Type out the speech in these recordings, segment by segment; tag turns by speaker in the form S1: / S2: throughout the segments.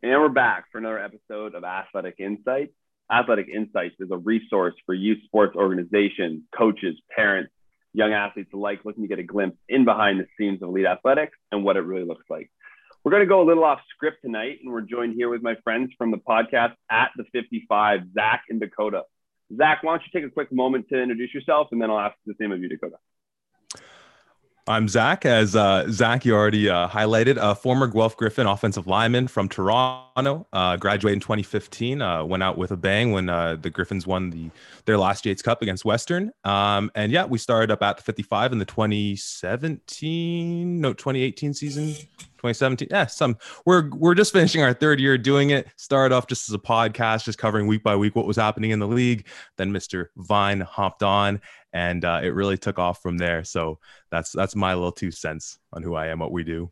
S1: And we're back for another episode of Athletic Insights. Athletic Insights is a resource for youth sports organizations, coaches, parents, young athletes alike looking to get a glimpse in behind the scenes of elite athletics and what it really looks like. We're going to go a little off script tonight, and we're joined here with my friends from the podcast at the 55, Zach and Dakota. Zach, why don't you take a quick moment to introduce yourself, and then I'll ask the same of you, Dakota.
S2: I'm Zach. As uh, Zach, you already uh, highlighted, a former Guelph Gryphon offensive lineman from Toronto. Uh, graduated in 2015. Uh, went out with a bang when uh, the Gryphons won the their last Yates Cup against Western. Um, and yeah, we started up at the 55 in the 2017, no, 2018 season. 2017. Yeah, some we're we're just finishing our third year doing it. Started off just as a podcast, just covering week by week what was happening in the league. Then Mr. Vine hopped on, and uh, it really took off from there. So that's that's my little two cents on who I am, what we do.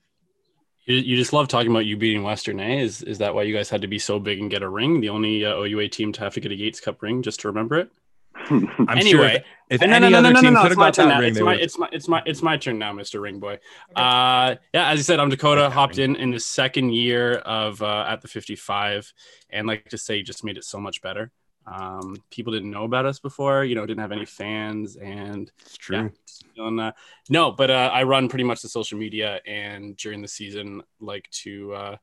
S3: You, you just love talking about you beating Western, eh? Is is that why you guys had to be so big and get a ring? The only uh, OUA team to have to get a Yates Cup ring, just to remember it.
S2: I'm
S3: anyway,
S2: sure if, if
S3: no, no, no, no, no,
S2: could
S3: it's my turn now.
S2: ring,
S3: It's my, it's my, it's my, it's my turn now, Mr. Ring Boy. Uh, yeah, as I said, I'm Dakota. Hopped in in the second year of uh, at the 55, and like to say, just made it so much better. Um, people didn't know about us before, you know, didn't have any fans, and
S2: It's true.
S3: yeah, uh, no, but uh, I run pretty much the social media, and during the season, like to uh,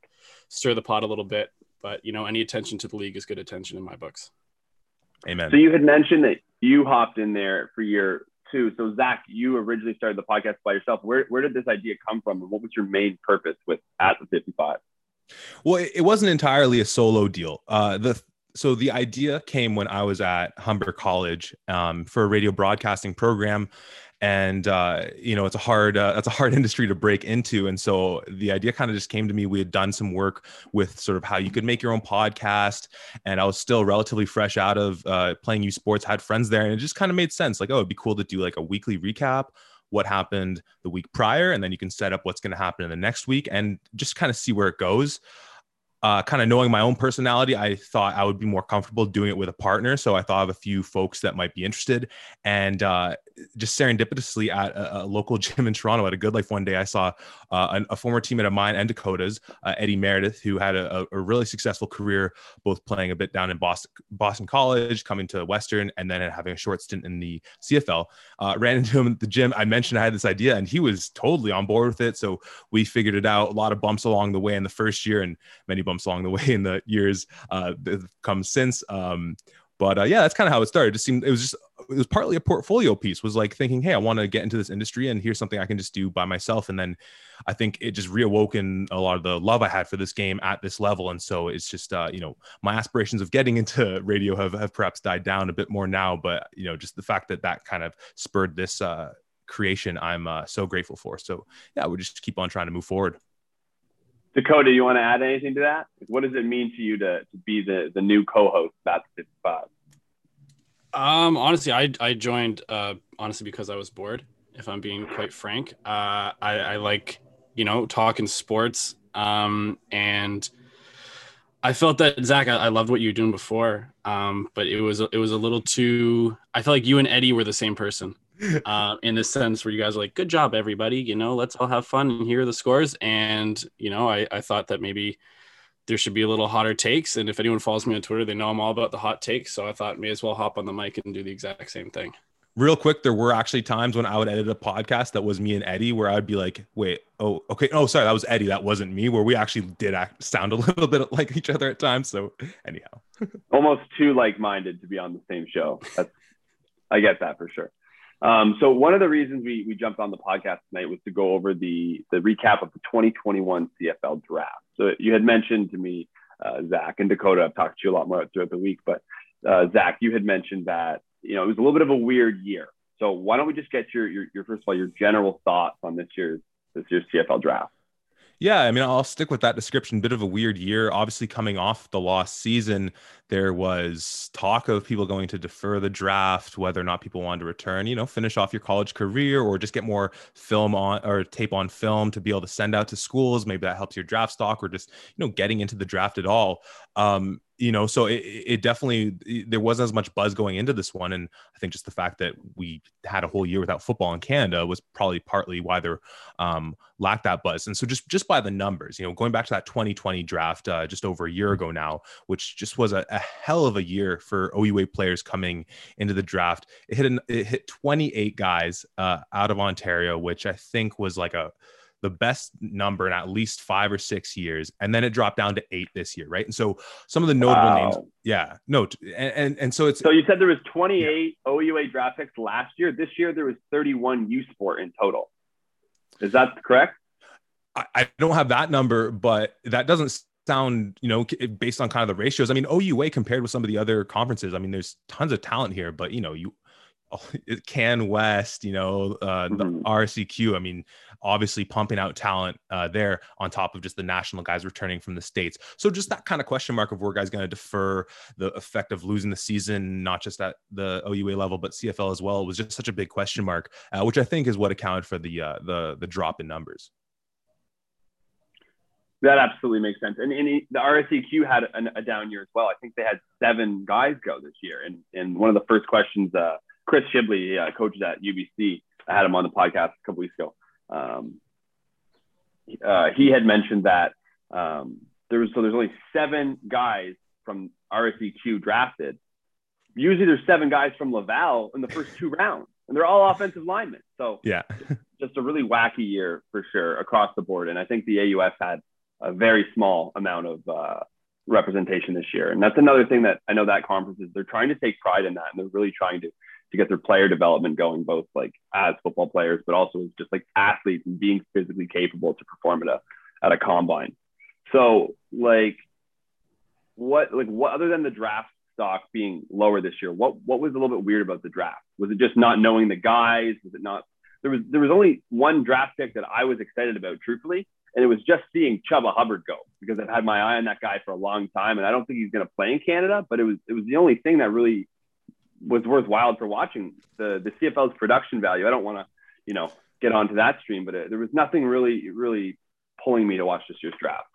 S3: stir the pot a little bit. But you know, any attention to the league is good attention in my books.
S2: Amen.
S1: So you had mentioned that you hopped in there for year two. So Zach, you originally started the podcast by yourself. Where where did this idea come from, and what was your main purpose with at the 55?
S2: Well, it, it wasn't entirely a solo deal. Uh, the so the idea came when I was at Humber College um, for a radio broadcasting program, and uh, you know it's a hard uh, that's a hard industry to break into. And so the idea kind of just came to me. We had done some work with sort of how you could make your own podcast, and I was still relatively fresh out of uh, playing U Sports. Had friends there, and it just kind of made sense. Like, oh, it'd be cool to do like a weekly recap what happened the week prior and then you can set up what's going to happen in the next week and just kind of see where it goes uh, kind of knowing my own personality, I thought I would be more comfortable doing it with a partner. So I thought of a few folks that might be interested. And uh, just serendipitously at a, a, local gym in Toronto at a Good Life one day, I saw uh, a, a, former teammate of mine and Dakota's, uh, Eddie Meredith, who had a, a, really successful career, both playing a bit down in Boston, Boston College, coming to Western, and then having a short stint in the CFL. Uh, ran into him at the gym. I mentioned I had this idea, and he was totally on board with it. So we figured it out. A lot of bumps along the way in the first year, and many bumps along the way in the years uh, that have come since. Um, but uh, yeah, that's kind of how it started. It just seemed it was just it was partly a portfolio piece. Was like thinking, hey, I want to get into this industry, and here's something I can just do by myself. And then I think it just reawoken a lot of the love I had for this game at this level. And so it's just uh, you know my aspirations of getting into radio have have perhaps died down a bit more now. But you know just the fact that that kind of spurred this uh, creation, I'm uh, so grateful for. So yeah, we just keep on trying to move forward.
S1: Dakota, you want to add anything to that? What does it mean to you to, to be the, the new co-host at 55?
S3: Um, honestly, I, I joined, uh, honestly, because I was bored, if I'm being quite frank, uh, I, I like, you know, talking sports. Um, and I felt that Zach, I, I loved what you were doing before. Um, but it was, it was a little too, I felt like you and Eddie were the same person. Uh, in the sense where you guys are like, good job, everybody. You know, let's all have fun and hear the scores. And, you know, I, I thought that maybe there should be a little hotter takes. And if anyone follows me on Twitter, they know I'm all about the hot takes. So I thought may as well hop on the mic and do the exact same thing.
S2: Real quick, there were actually times when I would edit a podcast that was me and Eddie, where I'd be like, "Wait, oh, okay, oh, sorry, that was Eddie, that wasn't me." Where we actually did act sound a little bit like each other at times. So, anyhow,
S1: almost too like-minded to be on the same show. That's, I get that for sure. Um, so one of the reasons we, we jumped on the podcast tonight was to go over the, the recap of the 2021 CFL draft. So you had mentioned to me, uh, Zach and Dakota, I've talked to you a lot more throughout the week, but uh, Zach, you had mentioned that, you know, it was a little bit of a weird year. So why don't we just get your, your, your first of all, your general thoughts on this year's, this year's CFL draft?
S2: Yeah, I mean, I'll stick with that description. Bit of a weird year. Obviously, coming off the lost season, there was talk of people going to defer the draft, whether or not people wanted to return, you know, finish off your college career or just get more film on or tape on film to be able to send out to schools. Maybe that helps your draft stock or just, you know, getting into the draft at all. Um, you know, so it, it definitely there wasn't as much buzz going into this one, and I think just the fact that we had a whole year without football in Canada was probably partly why there um, lacked that buzz. And so just just by the numbers, you know, going back to that 2020 draft uh, just over a year ago now, which just was a, a hell of a year for OUA players coming into the draft. It hit an, it hit 28 guys uh, out of Ontario, which I think was like a the best number in at least five or six years, and then it dropped down to eight this year, right? And so some of the notable wow. names, yeah, no, and, and, and so it's
S1: so you said there was 28 yeah. OUA draft picks last year. This year there was 31 U Sport in total. Is that correct?
S2: I, I don't have that number, but that doesn't sound, you know, based on kind of the ratios. I mean, OUA compared with some of the other conferences, I mean, there's tons of talent here, but you know, you Can West, you know, uh, the mm-hmm. RSEQ. I mean, obviously pumping out talent uh, there on top of just the national guys returning from the states. So just that kind of question mark of where guys going to defer the effect of losing the season, not just at the OUA level but CFL as well, was just such a big question mark, uh, which I think is what accounted for the uh, the the drop in numbers.
S1: That absolutely makes sense. And, and the RSEQ had a, a, down year as well. I think they had seven guys go this year. And, and one of the first questions uh, Chris Shibley, uh, coaches at UBC. I had him on the podcast a couple weeks ago. Um, uh, he had mentioned that um, there was so there's only seven guys from RSEQ drafted. Usually there's seven guys from Laval in the first two rounds, and they're all offensive linemen. So
S2: yeah,
S1: just a really wacky year for sure across the board. And I think the AUS had a very small amount of uh, representation this year, and that's another thing that I know that conference is they're trying to take pride in that, and they're really trying to to get their player development going, both like as football players, but also as just like athletes and being physically capable to perform at a at a combine. So like what like what other than the draft stock being lower this year, what what was a little bit weird about the draft? Was it just not knowing the guys? Was it not there was there was only one draft pick that I was excited about, truthfully, and it was just seeing Chuba Hubbard go because I've had my eye on that guy for a long time, and I don't think he's going to play in Canada. But it was it was the only thing that really was worthwhile for watching the the CFL's production value. I don't want to, you know, get onto that stream, but it, there was nothing really really pulling me to watch this year's draft.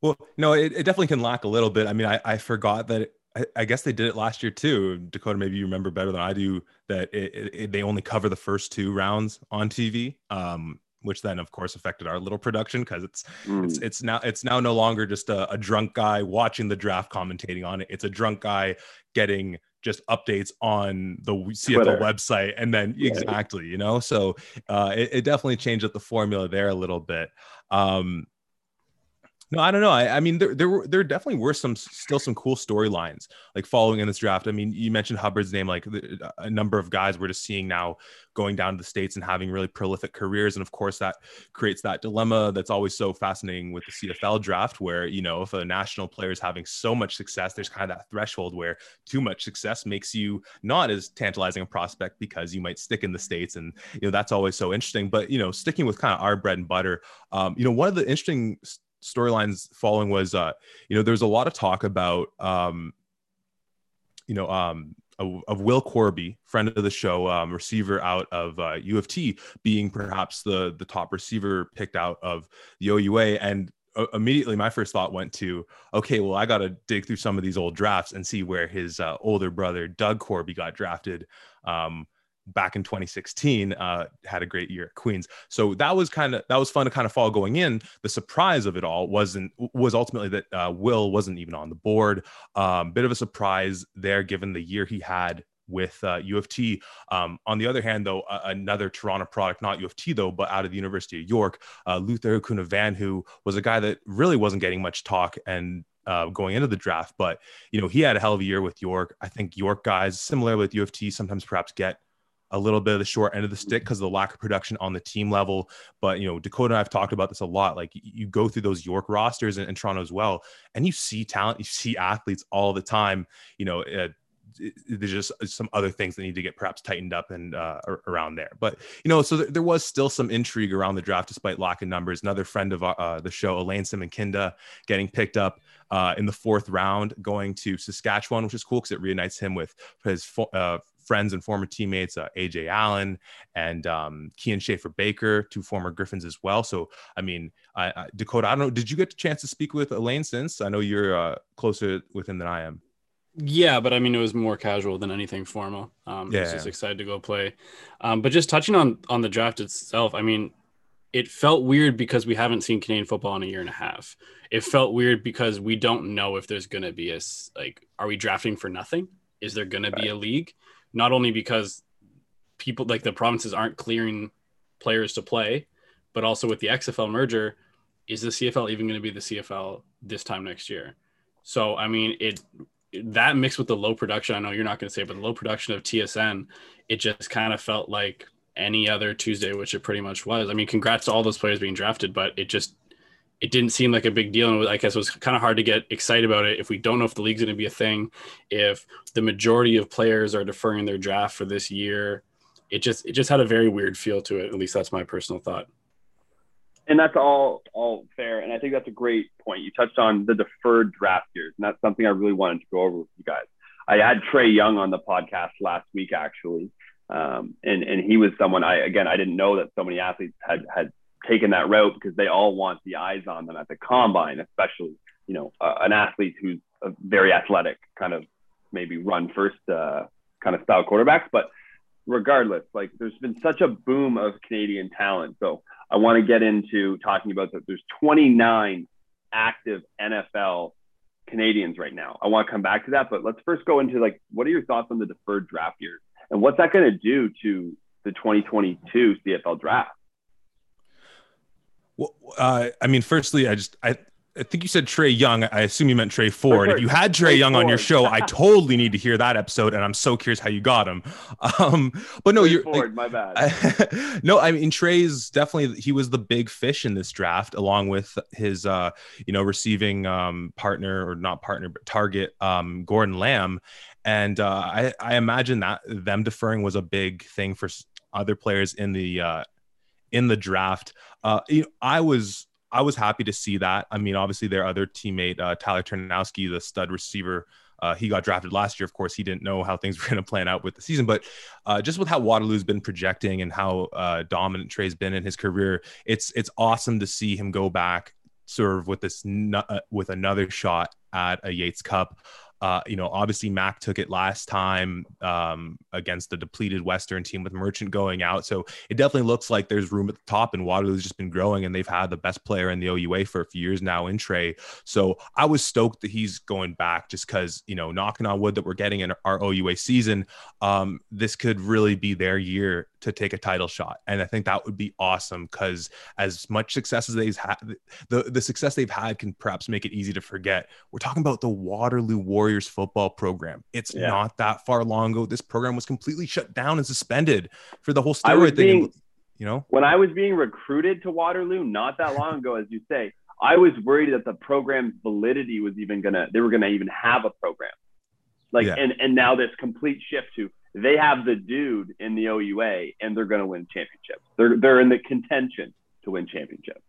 S2: Well, no, it, it definitely can lack a little bit. I mean, I, I forgot that it, I, I, guess they did it last year too. Dakota, maybe you remember better than I do that it, it, they only cover the first two rounds on TV. Um, which then of course affected our little production because it's mm. it's it's now it's now no longer just a, a, drunk guy watching the draft commentating on it it's a drunk guy getting just updates on the CFL Twitter. website and then yeah. exactly, you know, so uh, it, it, definitely changed up the formula there a little bit. Um, no, I don't know. I, I mean, there, there, were, there definitely were some, still some cool storylines like following in this draft. I mean, you mentioned Hubbard's name, like a number of guys we're just seeing now going down to the States and having really prolific careers. And of course, that creates that dilemma that's always so fascinating with the CFL draft, where, you know, if a national player is having so much success, there's kind of that threshold where too much success makes you not as tantalizing a prospect because you might stick in the States. And, you know, that's always so interesting. But, you know, sticking with kind of our bread and butter, um, you know, one of the interesting storylines following was uh you know there's a lot of talk about um you know um of, Will Corby, friend of the show, um, receiver out of uh, U of T, being perhaps the the top receiver picked out of the OUA, and uh, immediately my first thought went to, okay, well I got to dig through some of these old drafts and see where his uh, older brother Doug Corby got drafted. Um, back in 2016 uh, had a great year at Queens. So that was kind of that was fun to kind of follow going in. The surprise of it all wasn't was ultimately that uh, Will wasn't even on the board. Um, bit of a surprise there, given the year he had with uh, U of T. Um, on the other hand, though, uh, another Toronto product, not U of T though, but out of the University of York, uh, Luther Van, who was a guy that really wasn't getting much talk and uh, going into the draft. But you know, he had a hell of a year with York. I think York guys, similar with U of T, sometimes perhaps get a little bit of the short end of the stick because of the lack of production on the team level. But you know, Dakota and I've talked about this a lot. Like you go through those York rosters and, and Toronto as well, and you see talent, you see athletes all the time. You know, uh, there's just some other things that need to get perhaps tightened up and uh, around there. But you know, so th- there was still some intrigue around the draft despite lacking numbers. Another friend of uh, the show, Elaine Simonkinda, getting picked up uh, in the fourth round, going to Saskatchewan, which is cool because it reunites him with his fo- uh, friends and former teammates, uh, AJ Allen and um, Kian Schaffer Baker, two former Gryphons as well. So, I mean, I, I, Dakota, I don't know, did you get a chance to speak with Elaine since? I know you're uh, closer with him than I am.
S3: Yeah, but I mean, it was more casual than anything formal. Um, yeah, I was just excited to go play. Um, but just touching on on the draft itself, I mean, it felt weird because we haven't seen Canadian football in a year and a half. It felt weird because we don't know if there's going to be a like, are we drafting for nothing? Is there going right. to be a league? Not only because people like the provinces aren't clearing players to play, but also with the XFL merger, is the CFL even going to be the CFL this time next year? So, I mean, it that mixed with the low production, I know you're not going to say, but the low production of TSN, it just kind of felt like any other Tuesday, which it pretty much was. I mean, congrats to all those players being drafted, but it just it didn't seem like a big deal. And I guess it was kind of hard to get excited about it if we don't know if the league's going to be a thing, if the majority of players are deferring their draft for this year. It just it just had a very weird feel to it. At least that's my personal thought.
S1: And that's all all fair. And I think that's a great point. You touched on the deferred draft years, and that's something I really wanted to go over with you guys. I had Trey Young on the podcast last week actually, um, and and he was someone I again I didn't know that so many athletes had had taken that route because they all want the eyes on them at the combine, especially you know uh, an athlete who's very athletic, kind of maybe run first uh, kind of style quarterbacks. But regardless, like there's been such a boom of Canadian talent, so I want to get into talking about that. There's 29 active NFL Canadians right now. I want to come back to that, but let's first go into like what are your thoughts on the deferred draft years? And what's that going to do to the 2022 CFL draft?
S2: Well, uh, I mean, firstly, I just I I think you said Trey Young. I assume you meant Trey Ford. If you had Trey, Trey Young Ford. on your show, I totally need to hear that episode, and I'm so curious how you got him. Um, but no, Trey you're
S1: Ford, like, my bad.
S2: I, no, I mean Trey's definitely he was the big fish in this draft, along with his uh, you know receiving um, partner or not partner but target um, Gordon Lamb, and uh, I, I imagine that them deferring was a big thing for other players in the uh, in the draft. Uh, I was I was happy to see that. I mean, obviously their other teammate uh, Tyler Ternowski, the stud receiver. Uh, he got drafted last year. Of course, he didn't know how things were going to plan out with the season, but uh, just with how Waterloo's been projecting and how uh, dominant Trey's been in his career, it's it's awesome to see him go back of with this uh, with another shot at a Yates Cup. Uh, you know, obviously Mac took it last time um, against the depleted Western team with Merchant going out. So it definitely looks like there's room at the top, and Waterloo's just been growing, and they've had the best player in the OUA for a few years now in Trey. So I was stoked that he's going back, just because you know, knocking on wood that we're getting in our OUA season. Um, this could really be their year to take a title shot, and I think that would be awesome because as much success as they've had, the the success they've had can perhaps make it easy to forget. We're talking about the Waterloo Warriors football program. It's yeah. not that far long ago. This program was completely shut down and suspended for the whole steroid being, thing. You know,
S1: when I was being recruited to Waterloo not that long ago, as you say, I was worried that the program's validity was even gonna they were gonna even have a program. Like yeah. and and now this complete shift to they have the dude in the OUA and they're gonna win championships. They're they're in the contention to win championships.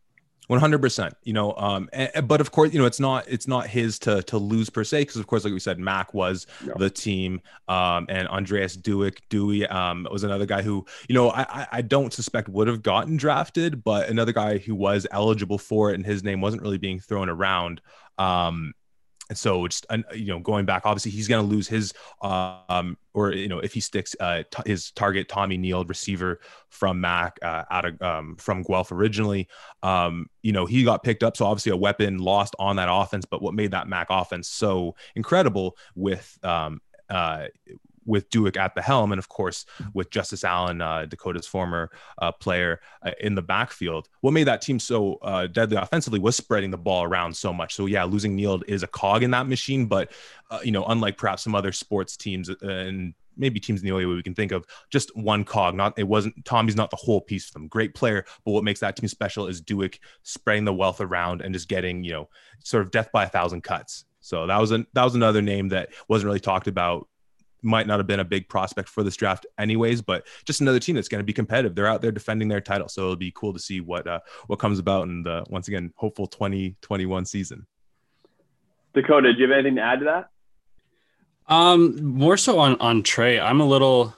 S2: 100% you know um and, but of course you know it's not it's not his to to lose per se because of course like we said mac was no. the team um and andreas Dueck dewey um was another guy who you know i i don't suspect would have gotten drafted but another guy who was eligible for it and his name wasn't really being thrown around um and so just you know going back obviously he's going to lose his um or you know if he sticks uh t- his target tommy neal receiver from mac uh, out of um, from guelph originally um you know he got picked up. So obviously a weapon lost on that offense but what made that mac offense so incredible with um uh with Dueck at the helm, and of course with Justice Allen, uh, Dakota's former uh, player, uh, in the backfield. What made that team so uh, deadly offensively was spreading the ball around so much. So yeah, losing Neal is a cog in that machine, but uh, you know, unlike perhaps some other sports teams uh, and maybe teams in the OUA we can think of just one cog. Not it wasn't Tommy's not the whole piece for them. Great player, but what makes that team special is Dueck spreading the wealth around and just getting you know sort of death by a thousand cuts. So that was a that was another name that wasn't really talked about might not have been a big prospect for this draft anyways but just another team that's going to be competitive they're out there defending their title so it'll be cool to see what uh, what comes about in the once again hopeful 2021 season
S1: dakota do you have anything to add to that
S3: Um, more so on on Trey. I'm a little,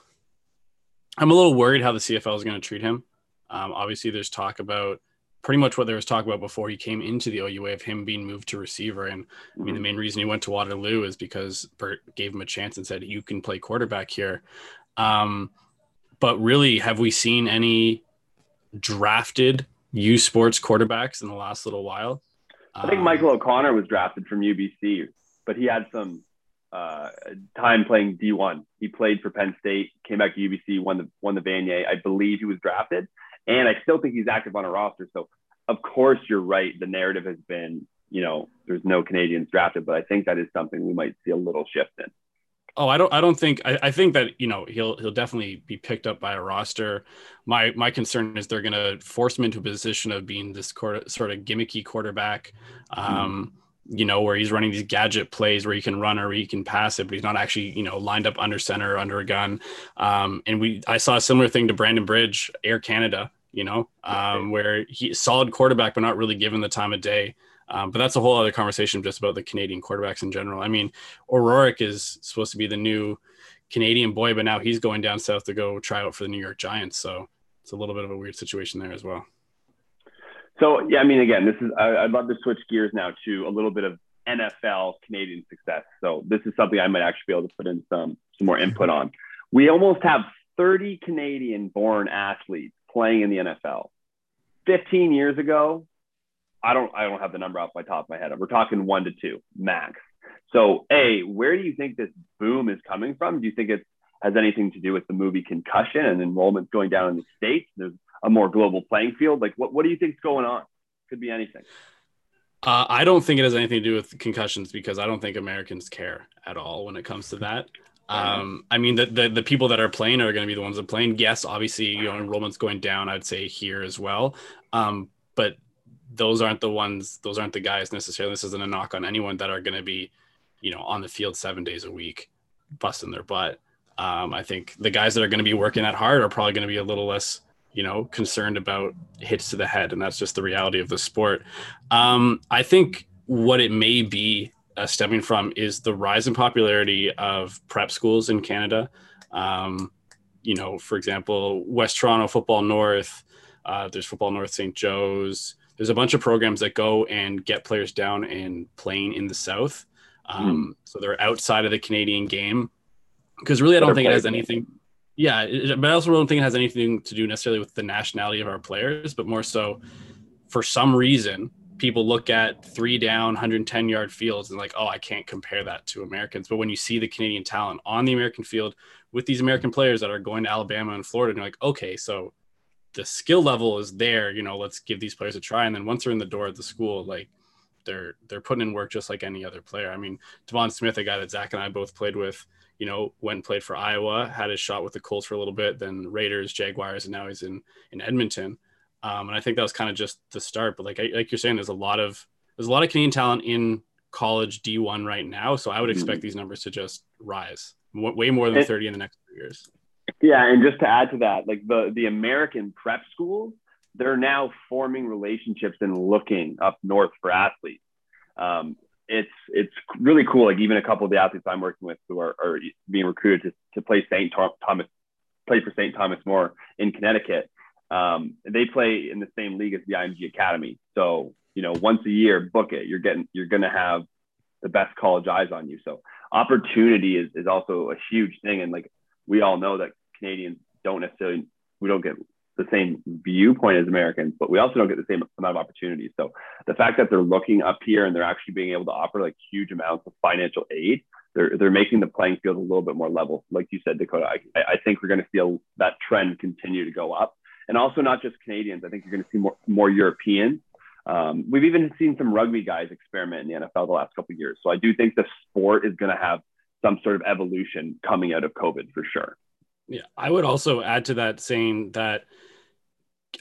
S3: I'm a little worried how the CFL is going to treat him. Um, obviously, there's talk about pretty much what there was talk about before he came into the OUA of him being moved to receiver. And I mean, the main reason he went to Waterloo is because Bert gave him a chance and said, "You can play quarterback here." Um, but really, have we seen any drafted U Sports quarterbacks in the last little while?
S1: I think um, Michael O'Connor was drafted from UBC, but he had some uh, time playing D1. He played for Penn State, came back to UBC, won the won the Vanier. I believe he was drafted, and I still think he's active on a roster. So, of course, you're right. The narrative has been, you know, there's no Canadians drafted, but I think that is something we might see a little shift in.
S3: Oh, I don't. I don't think. I, I, think that you know he'll he'll definitely be picked up by a roster. My my concern is they're going to force him into a position of being this quarter, sort of gimmicky quarterback. Um, mm. You know, where he's running these gadget plays where he can run or he can pass it, but he's not actually you know lined up under center or under a gun. Um, and we I saw a similar thing to Brandon Bridge, Air Canada. You know, um, where he solid quarterback, but not really given the time of day. Um, but that's a whole other conversation just about the Canadian quarterbacks in general. I mean, O'Rourke is supposed to be the new Canadian boy, but now he's going down south to go try out for the New York Giants. So it's a little bit of a weird situation there as well.
S1: So yeah, I mean, again, this is I, would love to switch gears now to a little bit of NFL Canadian success. So this is something I might actually be able to put in some some more input on. We almost have 30 Canadian born athletes playing in the NFL. 15 years ago, I don't I don't have the number off my top of my head. We're talking one to two max. So, a where do you think this boom is coming from? Do you think it has anything to do with the movie Concussion and enrollment going down in the states? There's a more global playing field. Like, what what do you think is going on? Could be anything.
S3: Uh, I don't think it has anything to do with concussions because I don't think Americans care at all when it comes to that. Um, I mean, the, the, the people that are playing are going to be the ones that are playing. Yes, obviously, you know, enrollment's going down. I'd say here as well. Um, but those aren't the ones those aren't the guys necessarily this isn't a knock on anyone that are going to be you know on the field seven days a week busting their butt um, i think the guys that are going to be working that hard are probably going to be a little less you know concerned about hits to the head and that's just the reality of the sport um, i think what it may be uh, stemming from is the rise in popularity of prep schools in canada um, you know for example west toronto football north uh, there's football north st joe's there's a bunch of programs that go and get players down and playing in the South. Um, mm. So they're outside of the Canadian game. Because really, I don't think it has anything. Yeah, it, but I also don't think it has anything to do necessarily with the nationality of our players, but more so for some reason, people look at three down, 110 yard fields and like, oh, I can't compare that to Americans. But when you see the Canadian talent on the American field with these American players that are going to Alabama and Florida, and you're like, okay, so the skill level is there you know let's give these players a try and then once they're in the door at the school like they're they're putting in work just like any other player i mean devon smith a guy that zach and i both played with you know went and played for iowa had his shot with the colts for a little bit then raiders jaguars and now he's in in edmonton um, and i think that was kind of just the start but like like you're saying there's a lot of there's a lot of canadian talent in college d1 right now so i would expect mm-hmm. these numbers to just rise way more than 30 in the next few years
S1: yeah, and just to add to that, like the the American prep schools, they're now forming relationships and looking up north for athletes. Um, it's it's really cool. Like even a couple of the athletes I'm working with who are, are being recruited to, to play St. Thomas, play for St. Thomas More in Connecticut. Um, they play in the same league as the IMG Academy. So you know, once a year, book it. You're getting you're going to have the best college eyes on you. So opportunity is is also a huge thing. And like we all know that Canadians don't necessarily we don't get the same viewpoint as Americans, but we also don't get the same amount of opportunities. So the fact that they're looking up here and they're actually being able to offer like huge amounts of financial aid, they're they're making the playing field a little bit more level. Like you said, Dakota, I, I think we're going to see that trend continue to go up, and also not just Canadians. I think you're going to see more more Europeans. Um, we've even seen some rugby guys experiment in the NFL the last couple of years. So I do think the sport is going to have some sort of evolution coming out of COVID for sure.
S3: Yeah, I would also add to that saying that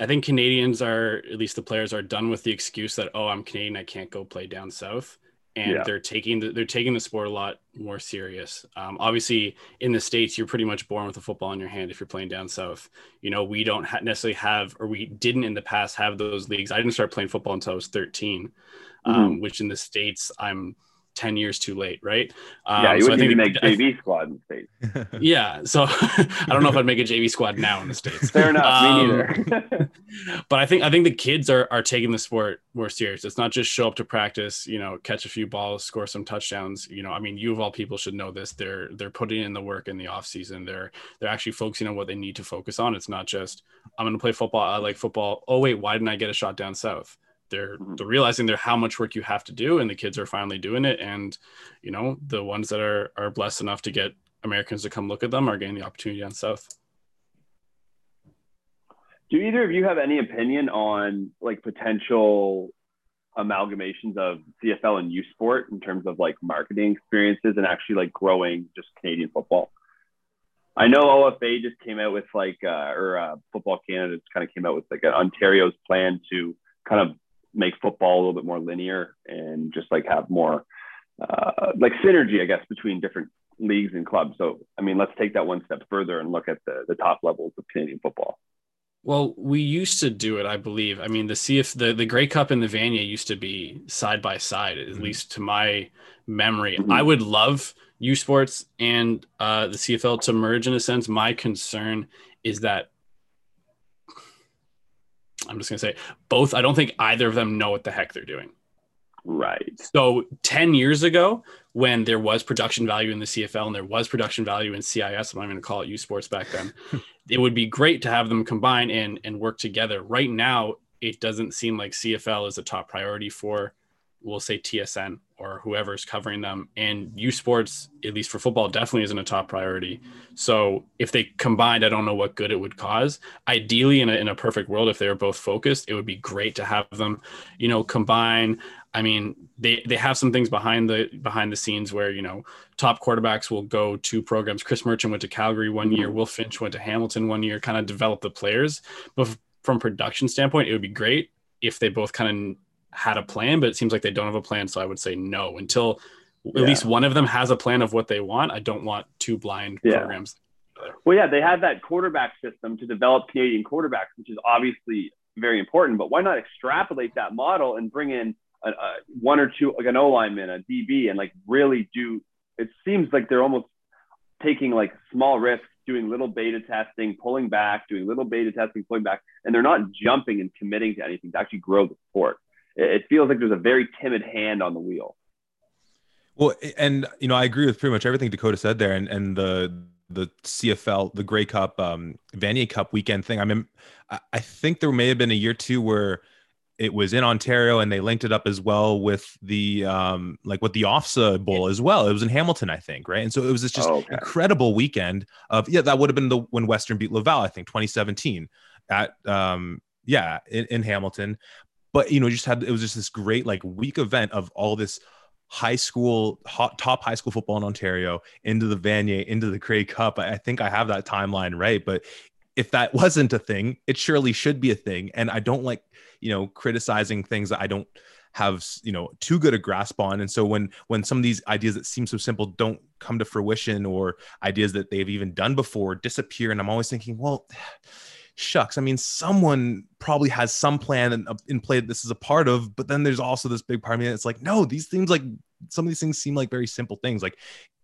S3: I think Canadians are, at least the players, are done with the excuse that oh, I'm Canadian, I can't go play down south, and yeah. they're taking the, they're taking the sport a lot more serious. Um, obviously, in the states, you're pretty much born with a football in your hand if you're playing down south. You know, we don't ha- necessarily have, or we didn't in the past have those leagues. I didn't start playing football until I was 13, um, mm-hmm. um, which in the states, I'm 10 years too late, right?
S1: Um, yeah, you
S3: so
S1: wouldn't even make a JV squad in the States.
S3: yeah. So I don't know if I'd make a JV squad now in the States.
S1: Fair enough. Um, me neither.
S3: but I think I think the kids are are taking the sport more serious. It's not just show up to practice, you know, catch a few balls, score some touchdowns. You know, I mean, you of all people should know this. They're they're putting in the work in the off season. They're they're actually focusing on what they need to focus on. It's not just I'm going to play football. I like football. Oh wait, why didn't I get a shot down south? They're mm-hmm. they're realizing there how much work you have to do and the kids are finally doing it. And you know the ones that are are blessed enough to get americans to come look at them are getting the opportunity on south.
S1: Do either of you have any opinion on like potential amalgamations of cfl and u sport in terms of like marketing experiences and actually like growing just canadian football? I know OFA just came out with like, uh, or uh, Football Canada just kind of came out with like an Ontario's plan to kind of make football a little bit more linear and just like have more uh, like synergy, I guess, between different leagues and clubs. So, I mean, let's take that one step further and look at the, the top levels of Canadian football.
S3: Well, we used to do it, I believe. I mean, the CF the, the Grey Cup and the Vanier used to be side by side, at mm-hmm. least to my memory. Mm-hmm. I would love U Sports and uh, the CFL to merge in a sense. My concern is that I'm just gonna say both. I don't think either of them know what the heck they're doing.
S1: Right.
S3: So 10 years ago, when there was production value in the CFL and there was production value in CIS, I'm not going to call it U Sports back then, it would be great to have them combine and, and work together. Right now, it doesn't seem like CFL is a top priority for we'll say TSN or whoever's covering them. And U Sports, at least for football, definitely isn't a top priority. So if they combined, I don't know what good it would cause. Ideally, in a, in a perfect world, if they were both focused, it would be great to have them, you know, combine. I mean, they they have some things behind the behind the scenes where you know top quarterbacks will go to programs. Chris Merchant went to Calgary one year. Will Finch went to Hamilton one year. Kind of develop the players, but from production standpoint, it would be great if they both kind of had a plan, but it seems like they don't have a plan. So I would say no until yeah. at least one of them has a plan of what they want. I don't want two blind yeah. programs.
S1: Well, yeah, they have that quarterback system to develop Canadian quarterbacks, which is obviously very important. But why not extrapolate that model and bring in a, a one or two, like an O lineman, a DB, and like really do? It seems like they're almost taking like small risks, doing little beta testing, pulling back, doing little beta testing, pulling back, and they're not jumping and committing to anything to actually grow the sport it feels like there's a very timid hand on the wheel.
S2: Well, and you know, I agree with pretty much everything Dakota said there, and and the the CFL, the Grey Cup, um, Vanier Cup weekend thing. I mean, I think there may have been a year too where it was in Ontario and they linked it up as well with the um like with the OFSAA Bowl as well. It was in Hamilton, I think, right? And so it was this just oh, okay. incredible weekend of yeah, that would have been the when Western beat Laval, I think, 2017 at um yeah in, in Hamilton but you know just had it was just this great like week event of all this high school hot, top high school football in ontario into the vanier into the Grey cup. I, I think i have that timeline right but if that wasn't a thing it surely should be a thing. And i don't like you know criticizing things that i don't have you know too good a grasp on. And so when when some of these ideas that seem so simple don't come to fruition or ideas that they've even done before disappear and i'm always thinking well shucks, I mean, someone probably has some plan in, in play that this is a part of, but then there's also this big part of me that's like, no, these things like some of these things seem like very simple things, like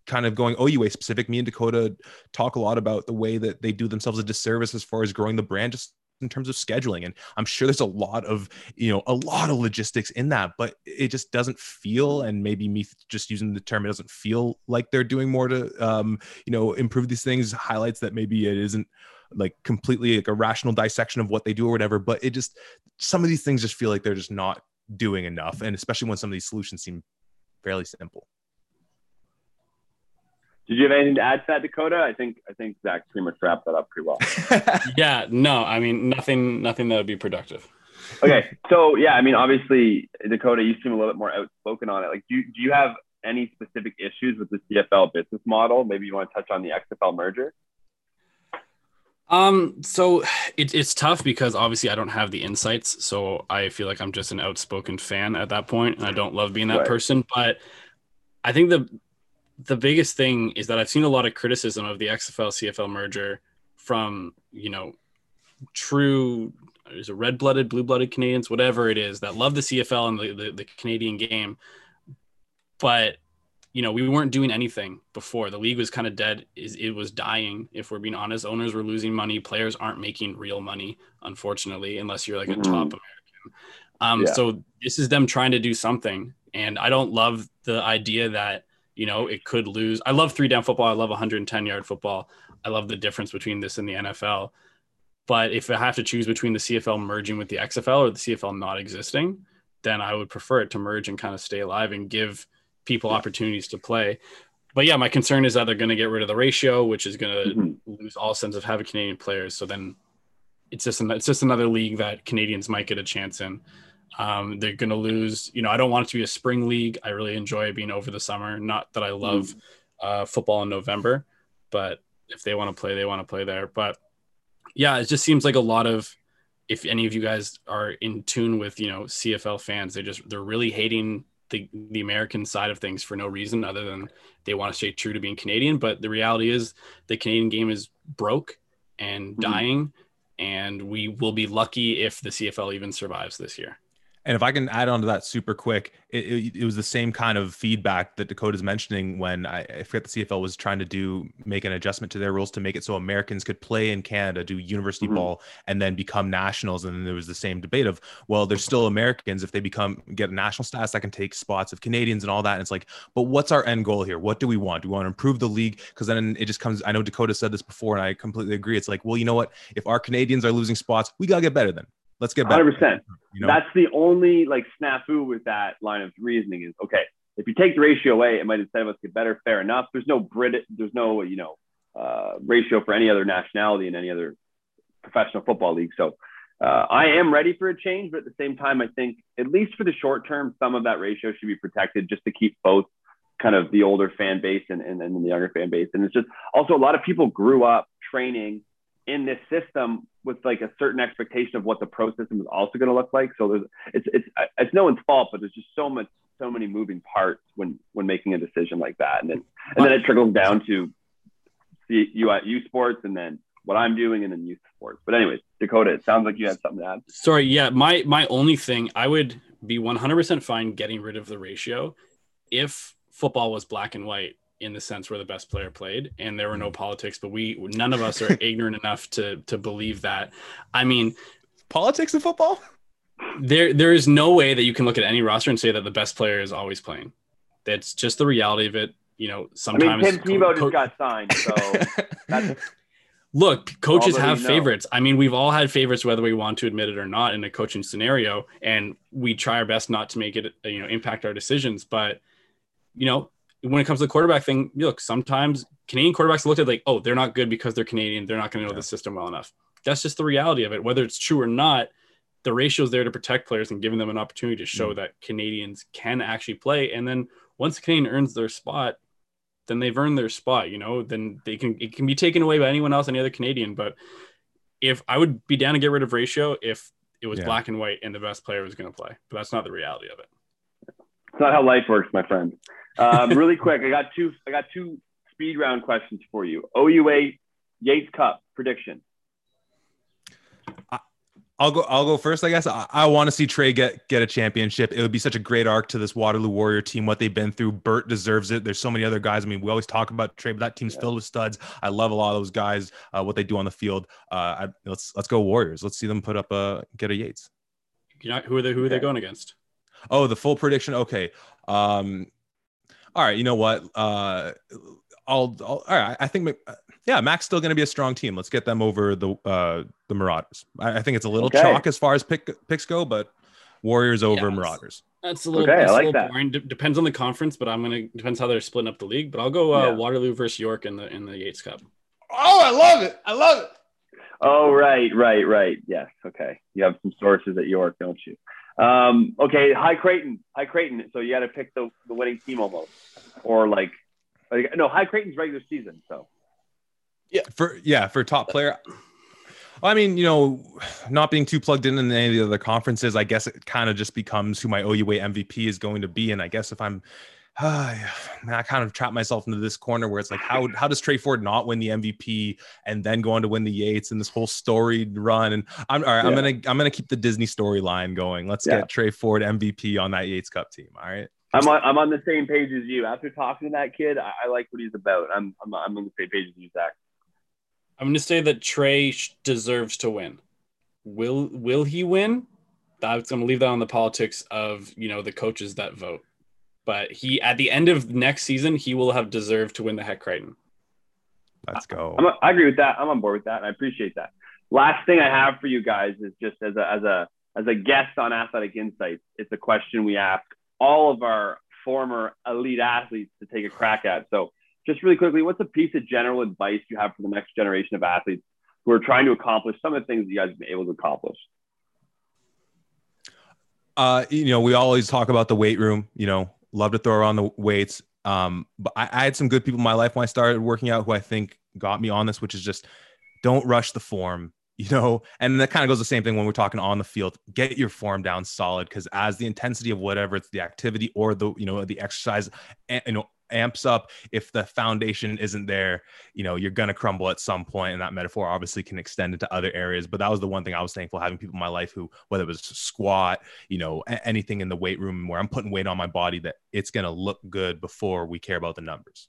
S2: kind of going OUA specific. Me and Dakota talk a lot about the way that they do themselves a disservice as far as growing the brand just in terms of scheduling and i'm sure there's a lot of you know a lot of logistics in that but it just doesn't feel and maybe me just using the term it doesn't feel like they're doing more to um you know improve these things highlights that maybe it isn't like completely like a rational dissection of what they do or whatever but it just some of these things just feel like they're just not doing enough and especially when some of these solutions seem fairly simple.
S1: Did you have anything to add to that dakota? I think i think zach pretty much wrapped that up pretty well.
S3: Yeah no i mean nothing nothing that would be productive.
S1: Okay so yeah i mean obviously dakota you seem a little bit more outspoken on it. Like do, do you have any specific issues with the cfl business model? Maybe you want to touch on the xfl merger
S3: um, so it, it's tough because obviously I don't have the insights, so I feel like I'm just an outspoken fan at that point, and I don't love being that right. person. But I think the the biggest thing is that I've seen a lot of criticism of the XFL CFL merger from you know true is it red blooded, blue blooded Canadians, whatever it is that love the CFL and the, the, the Canadian game, but you know, we weren't doing anything before. The league was kind of dead. Is it was dying. If we're being honest, owners were losing money. Players aren't making real money, unfortunately, unless you're like a mm-hmm. top American. Um, yeah. So this is them trying to do something, and I don't love the idea that you know it could lose. I love three down football. I love 110 yard football. I love the difference between this and the NFL. But if I have to choose between the CFL merging with the XFL or the CFL not existing, then I would prefer it to merge and kind of stay alive and give people opportunities to play. But yeah, my concern is that they're going to get rid of the ratio, which is going to mm-hmm. lose all sense of having Canadian players. So then it's just an, it's just another league that Canadians might get a chance in. Um, they're going to lose. You know, I don't want it to be a spring league. I really enjoy being over the summer. Not that I love mm-hmm. uh, football in November, but if they want to play, they want to play there. But yeah, it just seems like a lot of if any of you guys are in tune with you know CFL fans, they just they're really hating the the American side of things for no reason other than they want to stay true to being Canadian. But the reality is the Canadian game is broke and mm-hmm. dying, mm-hmm. and we will be lucky if the CFL even survives this year.
S2: And if I can add on to that super quick, it, it, it was the same kind of feedback that Dakota's mentioning when I, I, forget the CFL was trying to do make an adjustment to their rules to make it so Americans could play in Canada, do university mm-hmm. ball, and then become nationals. And then there was the same debate of, well, they're still Americans. If they become get national status, that can take spots of Canadians and all that. And it's like, but what's our end goal here? What do we want? Do we want to improve the league? Because then it just comes. I know Dakota said this before, and I completely agree. It's like, well, you know what? If our Canadians are losing spots, we gotta get better then. Let's get back.
S1: 100%. You know? That's the only like snafu with that line of reasoning is okay. If you take the ratio away, it might instead of us get better. Fair enough. There's no Brit. There's no you know uh, ratio for any other nationality in any other professional football league. So uh, I am ready for a change, but at the same time, I think at least for the short term, some of that ratio should be protected just to keep both kind of the older fan base and, and, and the younger fan base. And it's just also a lot of people grew up training in this system with like a certain expectation of what the pro system is also going to look like. So there's it's it's it's no one's fault, but there's just so much so many moving parts when when making a decision like that, and then and then it trickles down to the you at U Sports, and then what I'm doing, and then youth sports. But anyways, Dakota, it sounds like you had something to add.
S3: Sorry, yeah, my my only thing I would be 100% fine getting rid of the ratio if football was black and white in the sense where the best player played and there were no mm-hmm. politics but we none of us are ignorant enough to to believe that. I mean
S2: politics in football?
S3: there there is no way that you can look at any roster and say that the best player is always playing. That's just the reality of it you know sometimes
S1: I mean, Tim Tebow co- just got signed so
S3: look coaches have favorites. I mean we've all had favorites whether we want to admit it or not in a coaching scenario and we try our best not to make it you know impact our decisions but you know when it comes to the quarterback thing, look, sometimes Canadian quarterbacks looked at like, oh, they're not good because they're Canadian. They're not going to know yeah. the system well enough. That's just the reality of it. Whether it's true or not, the ratio is there to protect players and giving them an opportunity to show mm. that Canadians can actually play. And then once a Canadian earns their spot, then they've earned their spot. You know, then they can it can be taken away by anyone else, any other Canadian. But if I would be down to get rid of ratio if it was yeah. black and white and the best player was going to play, but that's not the reality of it.
S1: It's not how life works, my friend. Um, really quick, I got two. I got two speed round questions for you. OUA Yates Cup prediction.
S2: I'll go. I'll go first. I guess I, I want to see Trey get get a championship. It would be such a great arc to this Waterloo Warrior team. What they've been through. Bert deserves it. There's so many other guys. I mean, we always talk about Trey, but that team's yeah. filled with studs. I love a lot of those guys. Uh, what they do on the field. Uh, I, let's let's go Warriors. Let's see them put up a get a Yates.
S3: You know, who are they? Who are they going against?
S2: Oh, the full prediction. Okay. Um, all right. You know what? Uh, I'll, I'll all right. I think yeah, Mac's still going to be a strong team. Let's get them over the uh, the Marauders. I, I think it's a little okay. chalk as far as pick, picks go, but Warriors over yeah, Marauders.
S3: That's a little, okay, that's I like a little that. boring. D- depends on the conference, but I'm gonna depends how they're splitting up the league. But I'll go uh, yeah. Waterloo versus York in the in the Yates Cup.
S2: Oh, I love it! I love it.
S1: Oh, right, right, right. Yes. Okay. You have some sources at York, don't you? Um, okay, Hec Crichton, Hec Crichton. So you got to pick the, the winning team almost, or like, no, Hec Crichton's regular season. So
S2: yeah, for yeah for top player. I mean, you know, not being too plugged in in any of the other conferences, I guess it kind of just becomes who my OUA MVP is going to be. And I guess if I'm man, I kind of trapped myself into this corner where it's like, how how does Trey Ford not win the MVP and then go on to win the Yates and this whole storied run? And I'm all right. Yeah. I'm gonna I'm gonna keep the Disney storyline going. Let's yeah. get Trey Ford MVP on that Yates Cup team. All right.
S1: I'm on, I'm on the same page as you. After talking to that kid, I, I like what he's about. I'm, I'm, I'm on the same page as you, Zach.
S3: I'm going to say that Trey deserves to win. Will will he win? I'm going to leave that on the politics of you know the coaches that vote. But he at the end of next season, he will have deserved to win the Hec Crichton.
S2: Let's go.
S1: I'm, I agree with that. I'm on board with that. I appreciate that. Last thing I have for you guys is just as a as a as a guest on Athletic Insights, it's a question we ask all of our former elite athletes to take a crack at. So, just really quickly, what's a piece of general advice you have for the next generation of athletes who are trying to accomplish some of the things you guys have been able to accomplish?
S2: Uh, you know, we always talk about the weight room. You know, love to throw around the weights. Um, but I, I had some good people in my life when I started working out who I think got me on this, which is just don't rush the form you know and that kind of goes the same thing when we're talking on the field get your form down solid because as the intensity of whatever it's the activity or the you know the exercise you know amps up if the foundation isn't there you know you're going to crumble at some point and that metaphor obviously can extend into other areas but that was the one thing i was thankful having people in my life who whether it was squat you know anything in the weight room where i'm putting weight on my body that it's going to look good before we care about the numbers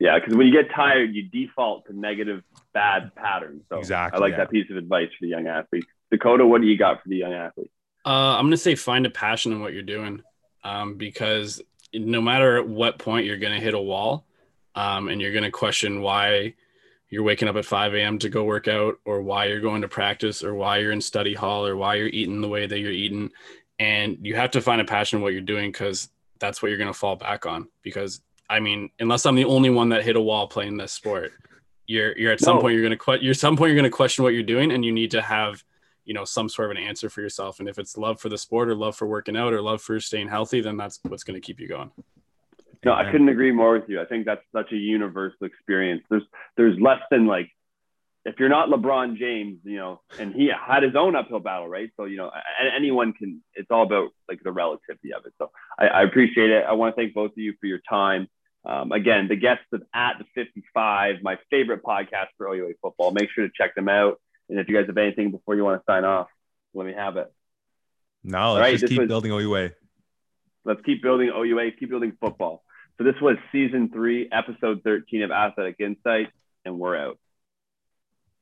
S1: yeah, because when you get tired, you default to negative, bad patterns. So
S2: exactly,
S1: I like
S2: yeah.
S1: that piece of advice for the young athletes. Dakota, what do you got for the young athlete?
S3: Uh, I'm going to say find a passion in what you're doing um, because no matter at what point you're going to hit a wall um, and you're going to question why you're waking up at 5 a.m. to go work out or why you're going to practice or why you're in study hall or why you're eating the way that you're eating. And you have to find a passion in what you're doing because that's what you're going to fall back on because I mean, unless I'm the only one that hit a wall playing this sport, you're you're at some no. point you're gonna que- you're some point you're gonna question what you're doing, and you need to have you know some sort of an answer for yourself. And if it's love for the sport, or love for working out, or love for staying healthy, then that's what's gonna keep you going.
S1: No, I couldn't agree more with you. I think that's such a universal experience. There's there's less than like if you're not LeBron James, you know, and he had his own uphill battle, right? So, you know, anyone can, it's all about like the relativity of it. So I, I appreciate it. I want to thank both of you for your time. Um, again, the guests of At the 55, my favorite podcast for OUA football. Make sure to check them out. And if you guys have anything before you want to sign off, let me have it.
S2: No, let's right, just keep was, building OUA.
S1: Let's keep building OUA, keep building football. So this was season three, episode 13 of Athletic Insight, and we're out.